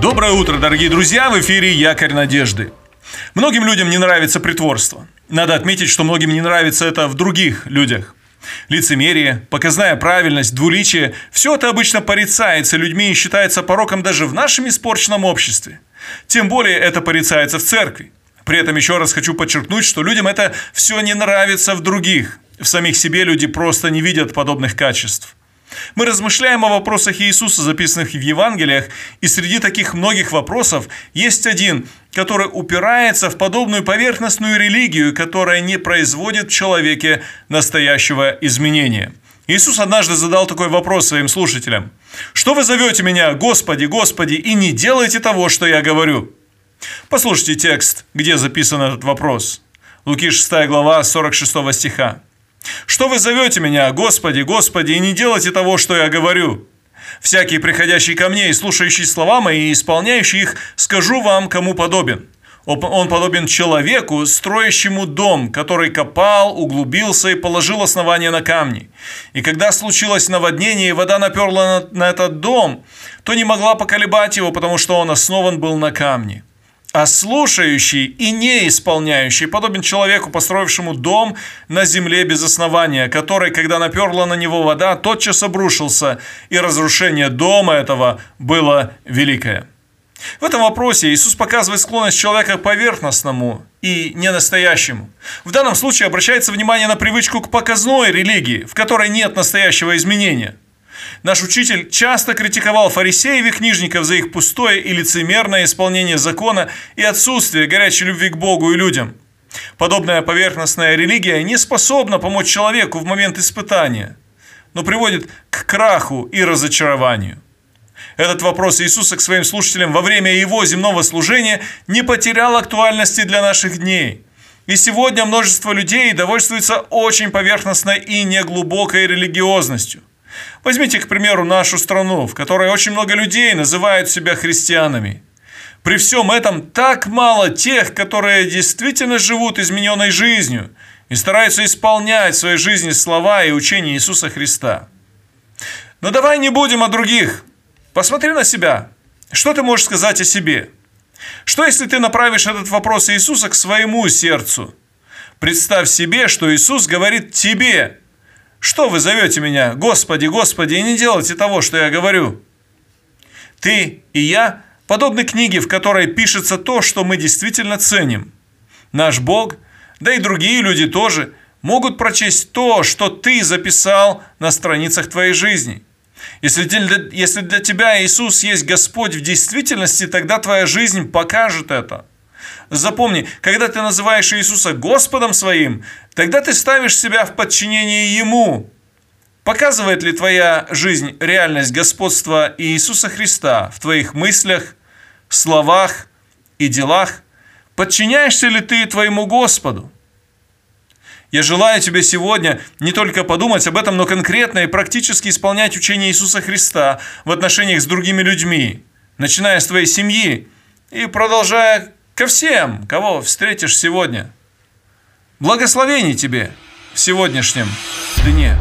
Доброе утро, дорогие друзья! В эфире «Якорь надежды». Многим людям не нравится притворство. Надо отметить, что многим не нравится это в других людях. Лицемерие, показная правильность, двуличие – все это обычно порицается людьми и считается пороком даже в нашем испорченном обществе. Тем более это порицается в церкви. При этом еще раз хочу подчеркнуть, что людям это все не нравится в других. В самих себе люди просто не видят подобных качеств. Мы размышляем о вопросах Иисуса, записанных в Евангелиях, и среди таких многих вопросов есть один, который упирается в подобную поверхностную религию, которая не производит в человеке настоящего изменения. Иисус однажды задал такой вопрос своим слушателям. «Что вы зовете меня, Господи, Господи, и не делаете того, что я говорю?» Послушайте текст, где записан этот вопрос. Луки 6 глава 46 стиха. Что вы зовете меня, Господи, Господи, и не делайте того, что я говорю? Всякий, приходящий ко мне и слушающий слова мои и исполняющий их, скажу вам, кому подобен. Он подобен человеку, строящему дом, который копал, углубился и положил основание на камни. И когда случилось наводнение, и вода наперла на, на этот дом, то не могла поколебать его, потому что он основан был на камне а слушающий и не исполняющий подобен человеку, построившему дом на земле без основания, который, когда наперла на него вода, тотчас обрушился, и разрушение дома этого было великое. В этом вопросе Иисус показывает склонность человека к поверхностному и ненастоящему. В данном случае обращается внимание на привычку к показной религии, в которой нет настоящего изменения – Наш учитель часто критиковал фарисеев и книжников за их пустое и лицемерное исполнение закона и отсутствие горячей любви к Богу и людям. Подобная поверхностная религия не способна помочь человеку в момент испытания, но приводит к краху и разочарованию. Этот вопрос Иисуса к своим слушателям во время его земного служения не потерял актуальности для наших дней. И сегодня множество людей довольствуются очень поверхностной и неглубокой религиозностью – Возьмите, к примеру, нашу страну, в которой очень много людей называют себя христианами. При всем этом так мало тех, которые действительно живут измененной жизнью и стараются исполнять в своей жизни слова и учения Иисуса Христа. Но давай не будем о других. Посмотри на себя. Что ты можешь сказать о себе? Что если ты направишь этот вопрос Иисуса к своему сердцу? Представь себе, что Иисус говорит тебе – что вы зовете меня, Господи, Господи, и не делайте того, что я говорю? Ты и я подобны книге, в которой пишется то, что мы действительно ценим. Наш Бог, да и другие люди тоже, могут прочесть то, что ты записал на страницах твоей жизни. Если для, если для тебя Иисус есть Господь в действительности, тогда твоя жизнь покажет это – Запомни, когда ты называешь Иисуса Господом своим, тогда ты ставишь себя в подчинение Ему. Показывает ли твоя жизнь реальность господства Иисуса Христа в твоих мыслях, словах и делах? Подчиняешься ли ты твоему Господу? Я желаю тебе сегодня не только подумать об этом, но конкретно и практически исполнять учение Иисуса Христа в отношениях с другими людьми, начиная с твоей семьи и продолжая ко всем, кого встретишь сегодня. Благословений тебе в сегодняшнем дне.